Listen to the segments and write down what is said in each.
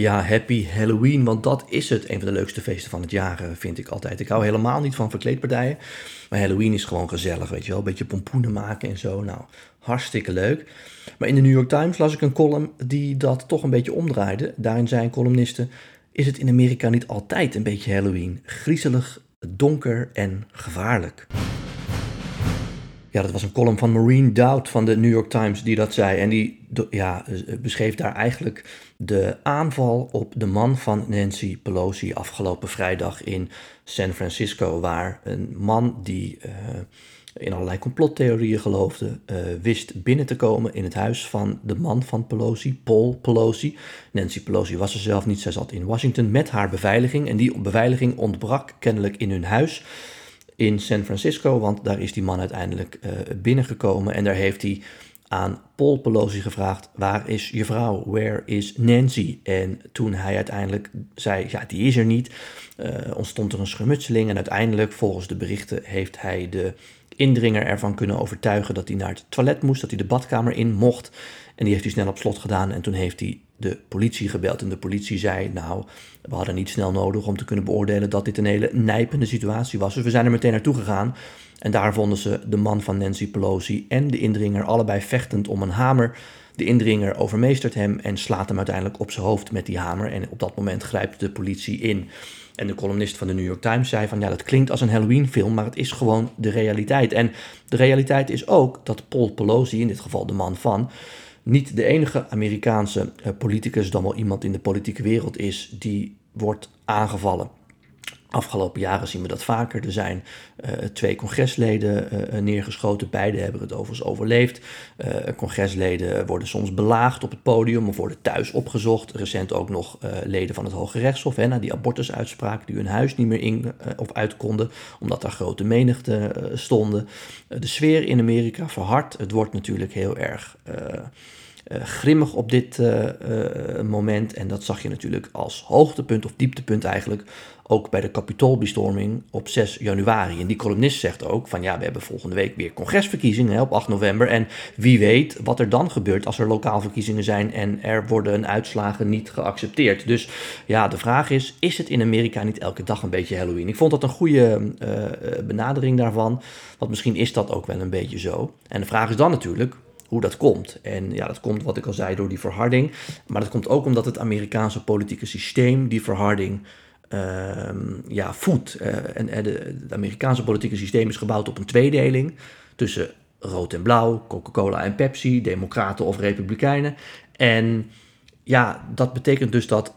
Ja, happy Halloween, want dat is het. Een van de leukste feesten van het jaar, eh, vind ik altijd. Ik hou helemaal niet van verkleedpartijen. Maar Halloween is gewoon gezellig, weet je wel. Een beetje pompoenen maken en zo. Nou, hartstikke leuk. Maar in de New York Times las ik een column die dat toch een beetje omdraaide. Daarin zijn columnisten... is het in Amerika niet altijd een beetje Halloween? Griezelig, donker en gevaarlijk. Ja, dat was een column van Maureen Dowd van de New York Times die dat zei. En die ja, beschreef daar eigenlijk de aanval op de man van Nancy Pelosi afgelopen vrijdag in San Francisco. Waar een man die uh, in allerlei complottheorieën geloofde, uh, wist binnen te komen in het huis van de man van Pelosi, Paul Pelosi. Nancy Pelosi was er zelf niet, zij zat in Washington met haar beveiliging. En die beveiliging ontbrak kennelijk in hun huis in San Francisco, want daar is die man uiteindelijk uh, binnengekomen en daar heeft hij aan Paul Pelosi gevraagd: Waar is je vrouw? Where is Nancy? En toen hij uiteindelijk zei: Ja, die is er niet, uh, ontstond er een schermutseling. En uiteindelijk, volgens de berichten, heeft hij de indringer ervan kunnen overtuigen dat hij naar het toilet moest, dat hij de badkamer in mocht. En die heeft hij snel op slot gedaan. En toen heeft hij de politie gebeld. En de politie zei: Nou, we hadden niet snel nodig om te kunnen beoordelen dat dit een hele nijpende situatie was. Dus we zijn er meteen naartoe gegaan. En daar vonden ze de man van Nancy Pelosi en de indringer allebei vechtend om een hamer. De indringer overmeestert hem en slaat hem uiteindelijk op zijn hoofd met die hamer. En op dat moment grijpt de politie in. En de columnist van de New York Times zei van ja, dat klinkt als een Halloween-film, maar het is gewoon de realiteit. En de realiteit is ook dat Paul Pelosi, in dit geval de man van, niet de enige Amerikaanse eh, politicus, dan wel iemand in de politieke wereld is, die wordt aangevallen. Afgelopen jaren zien we dat vaker. Er zijn uh, twee congresleden uh, neergeschoten. Beide hebben het overigens overleefd. Uh, congresleden worden soms belaagd op het podium of worden thuis opgezocht. Recent ook nog leden van het Hoge Rechtshof. Hè, na die abortusuitspraak die hun huis niet meer in of uit konden. Omdat daar grote menigte stonden. de sfeer in Amerika verhardt. Het wordt natuurlijk heel erg grimmig op dit uh, uh, moment. En dat zag je natuurlijk als hoogtepunt of dieptepunt eigenlijk ook bij de kapitoolbestorming op 6 januari. En die columnist zegt ook van ja, we hebben volgende week weer congresverkiezingen hè, op 8 november. En wie weet wat er dan gebeurt als er lokaal verkiezingen zijn en er worden uitslagen niet geaccepteerd. Dus ja, de vraag is, is het in Amerika niet elke dag een beetje Halloween? Ik vond dat een goede benadering daarvan, want misschien is dat ook wel een beetje zo. En de vraag is dan natuurlijk, hoe dat komt. En ja, dat komt, wat ik al zei, door die verharding. Maar dat komt ook omdat het Amerikaanse politieke systeem die verharding uh, ja, voedt. Uh, en het Amerikaanse politieke systeem is gebouwd op een tweedeling tussen rood en blauw, Coca-Cola en Pepsi, democraten of republikeinen. En ja, dat betekent dus dat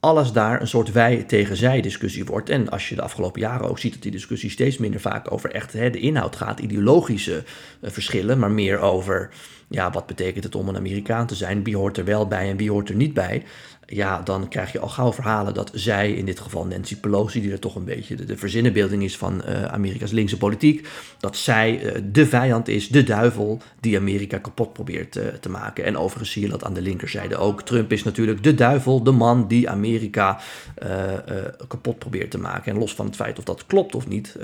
alles daar een soort wij tegen zij discussie wordt. En als je de afgelopen jaren ook ziet dat die discussie steeds minder vaak over echt hè, de inhoud gaat, ideologische uh, verschillen, maar meer over ja, wat betekent het om een Amerikaan te zijn, wie hoort er wel bij en wie hoort er niet bij ja, dan krijg je al gauw verhalen dat zij, in dit geval Nancy Pelosi, die er toch een beetje de, verzinnenbeelding is van uh, Amerika's linkse politiek, dat zij uh, de vijand is, de duivel, die Amerika kapot probeert uh, te maken. En overigens zie je dat aan de linkerzijde ook. Trump is natuurlijk de duivel, de man die Amerika kapot probeert te maken. En los van het feit of dat klopt of niet,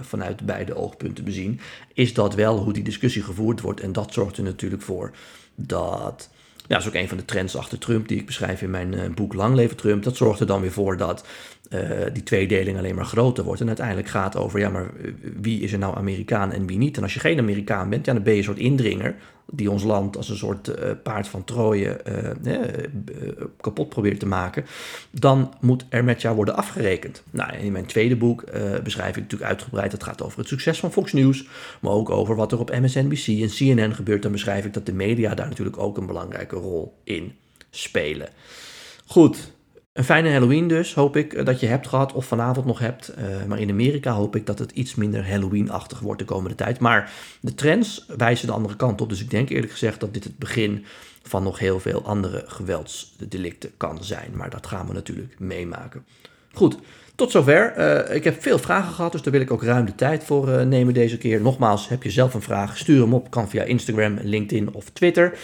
vanuit beide oogpunten bezien, is dat wel hoe die discussie gevoerd wordt. En dat zorgt er natuurlijk voor dat ja, dat is ook een van de trends achter Trump die ik beschrijf in mijn uh, boek Lang leven Trump. Dat zorgt er dan weer voor dat uh, die tweedeling alleen maar groter wordt. En uiteindelijk gaat over, ja, maar eh, wie is er nou Amerikaan en wie niet? En als je geen Amerikaan bent, ja, dan ben je een soort indringer die ons land als een soort uh, paard van Troje uh, kapot probeert te maken, dan moet er met jou worden afgerekend. Nou, in mijn tweede boek beschrijf ik natuurlijk uitgebreid, het gaat over het succes van Fox News, maar ook over wat er op MSNBC en CNN gebeurt. Dan beschrijf ik dat de media daar natuurlijk ook een belangrijke rol in spelen. Goed, een fijne Halloween dus, hoop ik eh, dat je hebt gehad of vanavond nog hebt. Uh, maar in Amerika hoop ik dat het iets minder Halloween-achtig wordt de komende tijd. Maar de trends wijzen de andere kant op. Dus ik denk eerlijk gezegd dat dit het begin van nog heel veel andere geweldsdelicten kan zijn. Maar dat gaan we natuurlijk meemaken. Goed, tot zover. Uh, ik heb veel vragen gehad, dus daar wil ik ook ruim de tijd voor nemen deze keer. Nogmaals, heb je zelf een vraag, stuur hem op. Kan via Instagram, LinkedIn of Twitter.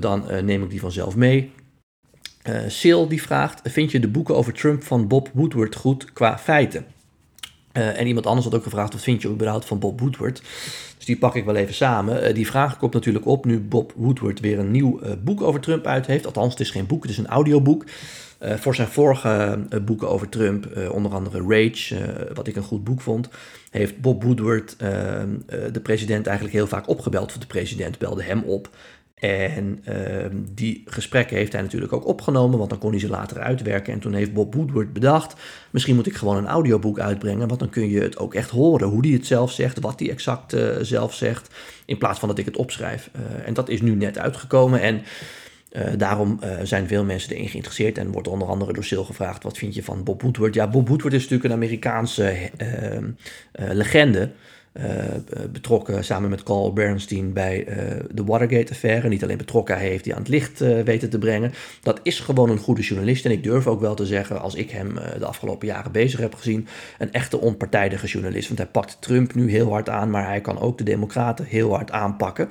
Dan neem ik die vanzelf mee. Uh, Sil die vraagt: Vind je de boeken over Trump van Bob Woodward goed qua feiten? en iemand anders had ook gevraagd, wat vind je überhaupt van Bob Woodward? Dus die pak ik wel even samen. die vraag komt natuurlijk op nu Bob Woodward weer een nieuw boek over Trump uit heeft. Althans, het is geen boek, het is een audioboek. Voor zijn vorige boeken over Trump, onder andere Rage, wat ik een goed boek vond, heeft Bob Woodward de president eigenlijk heel vaak opgebeld. Of de president belde hem op. En ehm, die gesprekken heeft hij natuurlijk ook opgenomen, want dan kon hij ze later uitwerken. En toen heeft Bob Woodward bedacht, misschien moet ik gewoon een audioboek uitbrengen, want dan kun je het ook echt horen, hoe hij het zelf zegt, wat hij exact zelf zegt, in plaats van dat ik het opschrijf. en dat is nu net uitgekomen en uh, daarom zijn veel mensen erin geïnteresseerd en wordt onder andere door Sil gevraagd: wat vind je van Bob Woodward? Ja, Bob Woodward is natuurlijk een Amerikaanse uh, legende. Betrokken samen met Carl Bernstein bij de Watergate-affaire. Niet alleen betrokken, hij heeft die aan het licht weten te brengen. Dat is gewoon een goede journalist. En ik durf ook wel te zeggen, als ik hem de afgelopen jaren bezig heb gezien, een echte onpartijdige journalist. Want hij pakt Trump nu heel hard aan, maar hij kan ook de Democraten heel hard aanpakken.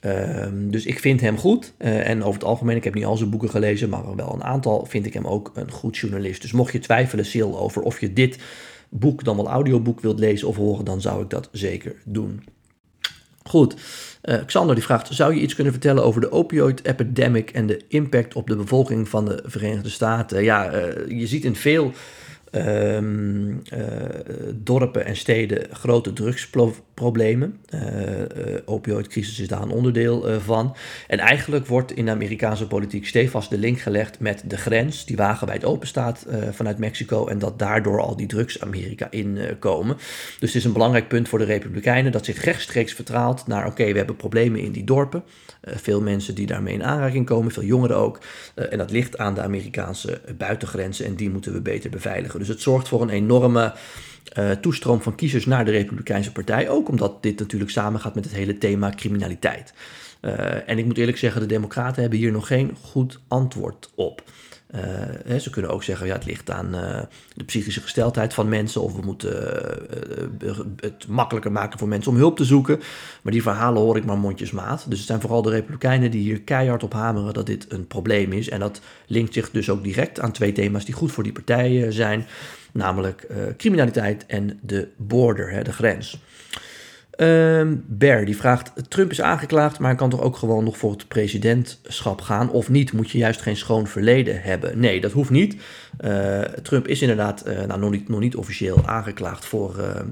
Ehm, dus ik vind hem goed. En over het algemeen, ik heb niet al zijn boeken gelezen, maar wel een aantal, vind ik hem ook een goed journalist. Dus mocht je twijfelen, Sil, over of je dit boek dan wel audioboek wilt lezen of horen, dan zou ik dat zeker doen. Goed, uh, Xander die vraagt, zou je iets kunnen vertellen over de opioid epidemic en de impact op de bevolking van de Verenigde Staten? Ja, uh, je ziet in veel um, dorpen en steden grote drugsproblemen. Uh, uh, opioidcrisis is daar een onderdeel van. En eigenlijk wordt in de Amerikaanse politiek stevast de link gelegd met de grens die wagenwijd open staat vanuit Mexico en dat daardoor al die drugs Amerika inkomen. dus het is een belangrijk punt voor de Republikeinen dat zich rechtstreeks vertaalt naar oké, we hebben problemen in die dorpen. veel mensen die daarmee in aanraking komen, veel jongeren ook. en dat ligt aan de Amerikaanse buitengrenzen en die moeten we beter beveiligen. Dus het zorgt voor een enorme uh, toestroom van kiezers naar de Republikeinse Partij. Ook omdat dit natuurlijk samengaat met het hele thema criminaliteit. Uh, en ik moet eerlijk zeggen, de Democraten hebben hier nog geen goed antwoord op. Uh, hè, ze kunnen ook zeggen, ja, het ligt aan de psychische gesteldheid van mensen, of we moeten het makkelijker maken voor mensen om hulp te zoeken. Maar die verhalen hoor ik maar mondjesmaat. Dus het zijn vooral de Republikeinen die hier keihard op hameren dat dit een probleem is. En dat linkt zich dus ook direct aan twee thema's die goed voor die partijen zijn, namelijk criminaliteit en de border, hè, de grens. Um, Bear die vraagt: Trump is aangeklaagd, maar hij kan toch ook gewoon nog voor het presidentschap gaan? Of niet? Moet je juist geen schoon verleden hebben? Nee, dat hoeft niet. Uh, Trump is inderdaad uh, nou, nog, niet, nog niet officieel aangeklaagd voor uh, eh,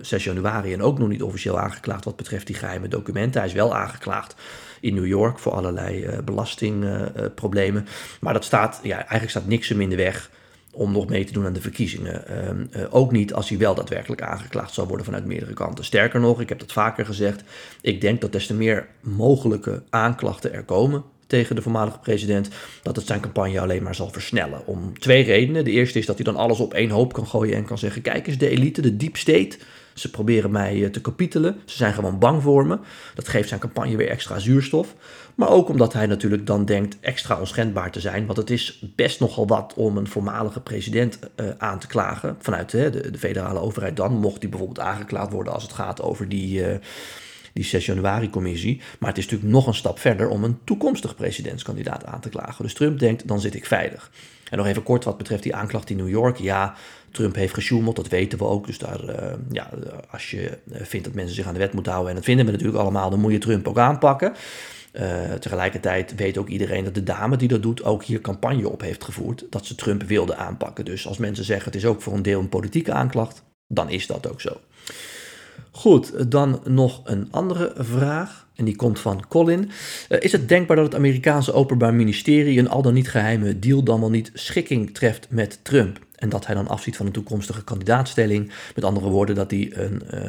6 januari. En ook nog niet officieel aangeklaagd wat betreft die geheime documenten. Hij is wel aangeklaagd in New York voor allerlei belastingproblemen. maar dat staat, ja, eigenlijk staat niks hem in de weg om nog mee te doen aan de verkiezingen. Ehm, eh, ook niet als hij wel daadwerkelijk aangeklaagd zal worden vanuit meerdere kanten. Sterker nog, ik heb dat vaker gezegd, ik denk dat des te meer mogelijke aanklachten er komen tegen de voormalige president, dat het zijn campagne alleen maar zal versnellen. Om twee redenen. De eerste is dat hij dan alles op één hoop kan gooien en kan zeggen: kijk eens, de elite, de deep state. Ze proberen mij eh, te kapitelen. Ze zijn gewoon bang voor me. Dat geeft zijn campagne weer extra zuurstof. Maar ook omdat hij natuurlijk dan denkt extra onschendbaar te zijn. Want het is best nogal wat om een voormalige president uh, aan te klagen. Vanuit de, de, federale overheid dan. Mocht hij bijvoorbeeld aangeklaagd worden als het gaat over die. Die 6 januari-commissie. Maar het is natuurlijk nog een stap verder om een toekomstig presidentskandidaat aan te klagen. Dus Trump denkt, dan zit ik veilig. En nog even kort wat betreft die aanklacht in New York. Ja, Trump heeft gesjoemeld, dat weten we ook. Dus daar, uh, ja, als je vindt dat mensen zich aan de wet moeten houden, en dat vinden we natuurlijk allemaal, dan moet je Trump ook aanpakken. Uh, tegelijkertijd weet ook iedereen dat de dame die dat doet ook hier campagne op heeft gevoerd dat ze Trump wilde aanpakken. Dus als mensen zeggen het is ook voor een deel een politieke aanklacht, dan is dat ook zo. Goed, dan nog een andere vraag. En die komt van Colin. Uh, is het denkbaar dat het Amerikaanse Openbaar Ministerie een al dan niet geheime deal dan wel niet schikking treft met Trump? En dat hij dan afziet van een toekomstige kandidaatstelling. Met andere woorden, dat hij, een, uh,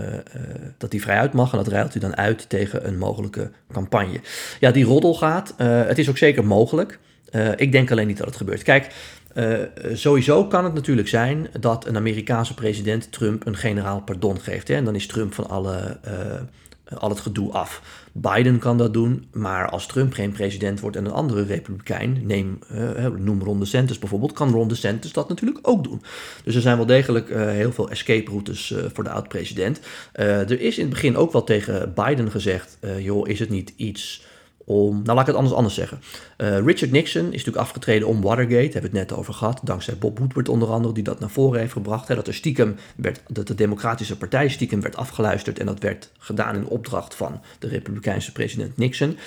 dat hij vrij uit mag. En dat ruilt hij dan uit tegen een mogelijke campagne. Ja, die roddel gaat. het is ook zeker mogelijk. ik denk alleen niet dat het gebeurt. Kijk, uh, sowieso kan het natuurlijk zijn dat een Amerikaanse president Trump een generaal pardon geeft. Hè? En dan is Trump van alle, uh, al het gedoe af. Biden kan dat doen, maar als Trump geen president wordt en een andere republikein, neem, noem Ron DeSantis bijvoorbeeld, kan Ron DeSantis dat natuurlijk ook doen. Dus er zijn wel degelijk heel veel escape routes voor de oud-president. er is in het begin ook wel tegen Biden gezegd, joh, is het niet iets om. Nou, laat ik het anders anders zeggen. Uh, Richard Nixon is natuurlijk afgetreden om Watergate, hebben we het net over gehad. Dankzij Bob Woodward onder andere, die dat naar voren heeft gebracht. Hè, dat er stiekem werd, dat de Democratische Partij stiekem werd afgeluisterd. En dat werd gedaan in opdracht van de Republikeinse president Nixon.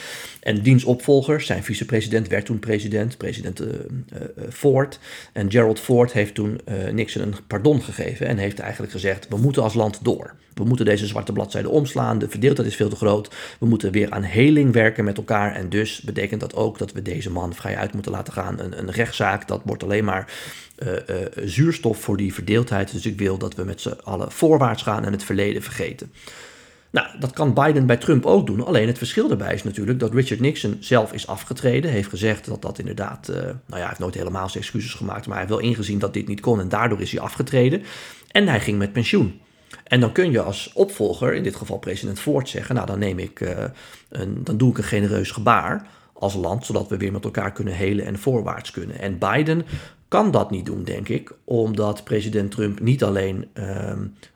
En diens opvolger, zijn vicepresident, werd toen president, president uh, Ford. En Gerald Ford heeft toen Nixon een pardon gegeven en heeft eigenlijk gezegd: we moeten als land door. We moeten deze zwarte bladzijde omslaan. De verdeeldheid is veel te groot. We moeten weer aan heling werken met elkaar. En dus betekent dat ook dat we deze man vrij uit moeten laten gaan. Een, een rechtszaak, dat wordt alleen maar uh, uh, zuurstof voor die verdeeldheid. Dus ik wil dat we met z'n allen voorwaarts gaan en het verleden vergeten. Nou, dat kan Biden bij Trump ook doen. Alleen het verschil daarbij is natuurlijk dat Richard Nixon zelf is afgetreden. Heeft gezegd dat dat inderdaad. Uh, nou ja, hij heeft nooit helemaal zijn excuses gemaakt. Maar hij heeft wel ingezien dat dit niet kon. En daardoor is hij afgetreden. En hij ging met pensioen. En dan kun je als opvolger, in dit geval president Ford, zeggen: Nou, dan neem ik uh, een, dan doe ik een genereus gebaar als land, zodat we weer met elkaar kunnen helen en voorwaarts kunnen. En Biden kan dat niet doen, denk ik, omdat president Trump niet alleen uh,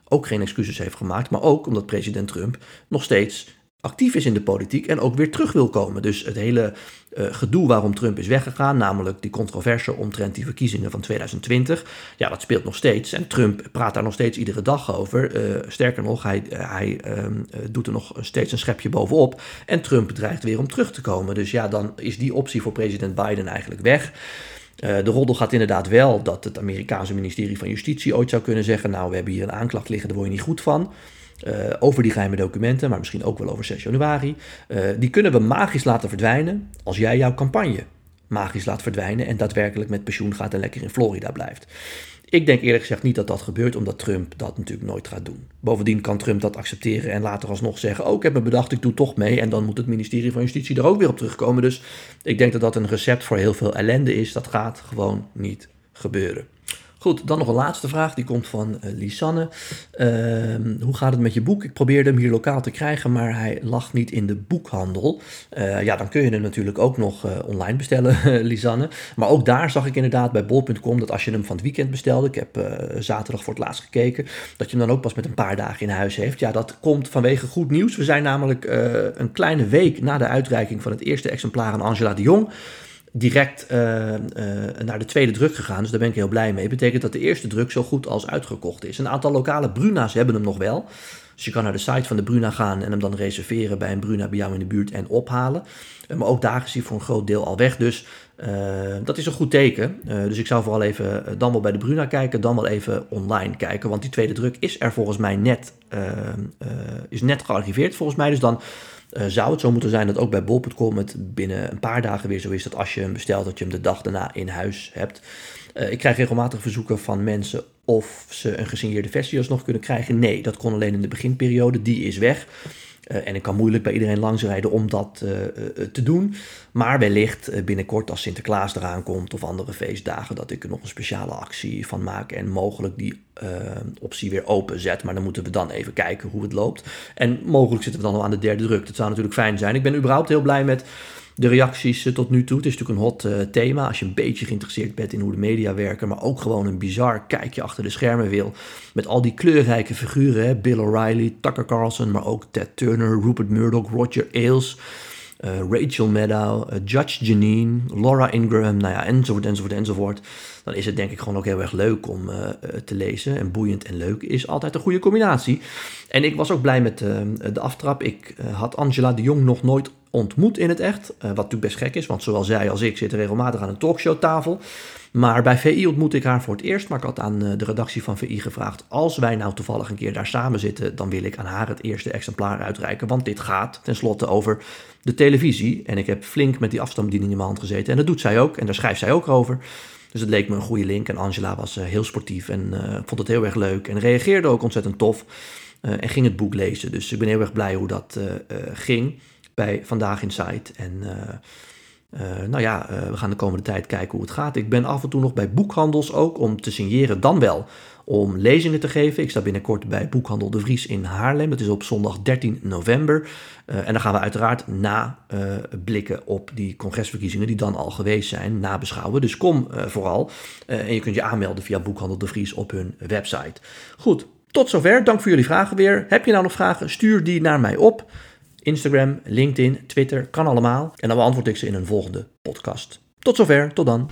ook geen excuses heeft gemaakt, maar ook omdat president Trump nog steeds actief is in de politiek en ook weer terug wil komen. Dus het hele uh, gedoe waarom Trump is weggegaan, namelijk die controverse omtrent die verkiezingen van 2020, ja, dat speelt nog steeds. En Trump praat daar nog steeds iedere dag over. Uh, sterker nog, hij, hij uh, doet er nog steeds een schepje bovenop. En Trump dreigt weer om terug te komen. Dus ja, dan is die optie voor president Biden eigenlijk weg. De roddel gaat inderdaad wel dat het Amerikaanse ministerie van Justitie ooit zou kunnen zeggen: Nou, we hebben hier een aanklacht liggen, daar word je niet goed van. Uh, over die geheime documenten, maar misschien ook wel over 6 januari. Uh, die kunnen we magisch laten verdwijnen als jij jouw campagne magisch laat verdwijnen en daadwerkelijk met pensioen gaat en lekker in Florida blijft. Ik denk eerlijk gezegd niet dat dat gebeurt, omdat Trump dat natuurlijk nooit gaat doen. Bovendien kan Trump dat accepteren en later alsnog zeggen: Oh, ik heb me bedacht, ik doe toch mee. En dan moet het ministerie van Justitie er ook weer op terugkomen. Dus ik denk dat dat een recept voor heel veel ellende is. Dat gaat gewoon niet gebeuren. Goed, dan nog een laatste vraag. Die komt van uh, Lisanne. Uh, hoe gaat het met je boek? Ik probeerde hem hier lokaal te krijgen, maar hij lag niet in de boekhandel. Uh, ja, dan kun je hem natuurlijk ook nog uh, online bestellen, Lisanne. Maar ook daar zag ik inderdaad bij bol.com dat als je hem van het weekend bestelde, ik heb zaterdag voor het laatst gekeken, dat je hem dan ook pas met een paar dagen in huis heeft. Ja, dat komt vanwege goed nieuws. We zijn namelijk een kleine week na de uitreiking van het eerste exemplaar aan Angela de Jong direct uh, uh, naar de tweede druk gegaan. Dus daar ben ik heel blij mee. Betekent dat de eerste druk zo goed als uitgekocht is. Een aantal lokale Bruna's hebben hem nog wel. Dus je kan naar de site van de Bruna gaan en hem dan reserveren bij een Bruna bij jou in de buurt en ophalen. Uh, maar ook daar is hij voor een groot deel al weg. Dus dat is een goed teken. dus ik zou vooral even dan wel bij de Bruna kijken, dan wel even online kijken. Want die tweede druk is er volgens mij net, is net gearriveerd volgens mij. Dus dan uh, zou het zo moeten zijn dat ook bij bol.com het binnen een paar dagen weer zo is dat als je hem bestelt, dat je hem de dag daarna in huis hebt. Uh, ik krijg regelmatig verzoeken van mensen of ze een gesigneerde versie alsnog kunnen krijgen. Nee, dat kon alleen in de beginperiode, die is weg. Uh, en ik kan moeilijk bij iedereen langsrijden om dat uh, uh, te doen. Maar wellicht binnenkort als Sinterklaas eraan komt of andere feestdagen, dat ik er nog een speciale actie van maak en mogelijk die optie weer openzet. Maar dan moeten we dan even kijken hoe het loopt. En mogelijk zitten we dan al aan de derde druk. Dat zou natuurlijk fijn zijn. Ik ben überhaupt heel blij met de reacties tot nu toe. Het is natuurlijk een hot uh, thema als je een beetje geïnteresseerd bent in hoe de media werken, maar ook gewoon een bizar kijkje achter de schermen wil. Met al die kleurrijke figuren, hè? Bill O'Reilly, Tucker Carlson, maar ook Ted Turner, Rupert Murdoch, Roger Ailes. Uh, Rachel Maddow, Judge Janine, Laura Ingraham, nou ja, enzovoort, enzovoort, enzovoort. Dan is het denk ik gewoon ook heel erg leuk om te lezen. En boeiend en leuk is altijd een goede combinatie. En ik was ook blij met de aftrap. Ik had Angela de Jong nog nooit ontmoet in het echt. Uh, wat natuurlijk best gek is, want zowel zij als ik zitten regelmatig aan een talkshowtafel. Maar bij VI ontmoette ik haar voor het eerst. Maar ik had aan de redactie van VI gevraagd: als wij nou toevallig een keer daar samen zitten, dan wil ik aan haar het eerste exemplaar uitreiken. Want dit gaat tenslotte over de televisie. En ik heb flink met die afstandsbediening in mijn hand gezeten. En dat doet zij ook. En daar schrijft zij ook over. Dus het leek me een goede link. En Angela was uh, heel sportief en vond het heel erg leuk. En reageerde ook ontzettend tof. En ging het boek lezen. Dus ik ben heel erg blij hoe dat ging bij Vandaag Insight. En nou ja, we gaan de komende tijd kijken hoe het gaat. Ik ben af en toe nog bij boekhandels ook om te signeren. Dan wel om lezingen te geven. Ik sta binnenkort bij Boekhandel De Vries in Haarlem. Dat is op zondag 13 november. En dan gaan we uiteraard na uh, op die congresverkiezingen die dan al geweest zijn, nabeschouwen. Dus kom vooral. en je kunt je aanmelden via Boekhandel De Vries op hun website. Goed, tot zover. Dank voor jullie vragen weer. Heb je nou nog vragen? Stuur die naar mij op. Instagram, LinkedIn, Twitter, kan allemaal. En dan beantwoord ik ze in een volgende podcast. Tot zover, tot dan.